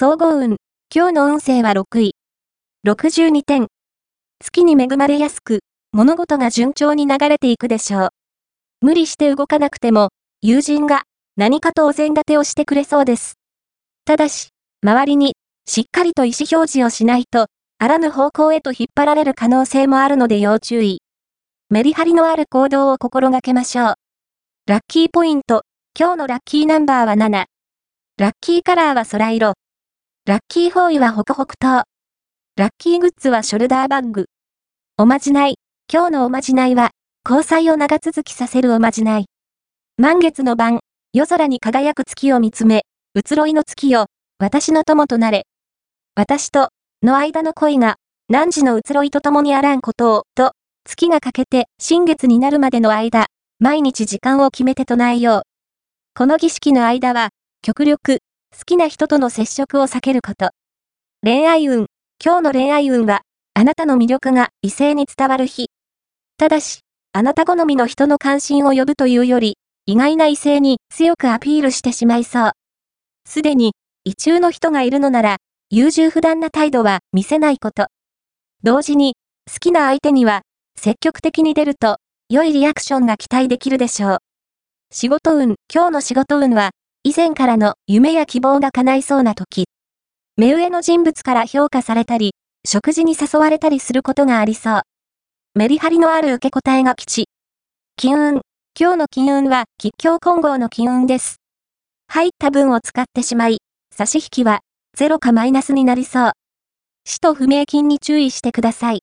総合運。今日の運勢は6位。62点。月に恵まれやすく、物事が順調に流れていくでしょう。無理して動かなくても、友人が何かとお膳立てをしてくれそうです。ただし、周りにしっかりと意思表示をしないと、あらぬ方向へと引っ張られる可能性もあるので要注意。メリハリのある行動を心がけましょう。ラッキーポイント。今日のラッキーナンバーは7。ラッキーカラーは空色。ラッキーフォーイはホクホク糖。ラッキーグッズはショルダーバッグ。おまじない。今日のおまじないは、交際を長続きさせるおまじない。満月の晩、夜空に輝く月を見つめ、移ろいの月よ、私の友となれ。私と、の間の恋が、何時の移ろいと共にあらんことを、と、月が欠けて、新月になるまでの間、毎日時間を決めて唱えよう。この儀式の間は、極力、好きな人との接触を避けること。恋愛運。今日の恋愛運は、あなたの魅力が異性に伝わる日。ただし、あなた好みの人の関心を呼ぶというより、意外な異性に強くアピールしてしまいそう。すでに、異中の人がいるのなら、優柔不断な態度は見せないこと。同時に、好きな相手には、積極的に出ると、良いリアクションが期待できるでしょう。仕事運、今日の仕事運は、以前からの夢や希望が叶いそうな時。目上の人物から評価されたり、食事に誘われたりすることがありそう。メリハリのある受け答えが吉。金運、今日の金運は吉祥混合の金運です。入った分を使ってしまい、差し引きはゼロかマイナスになりそう。死と不明金に注意してください。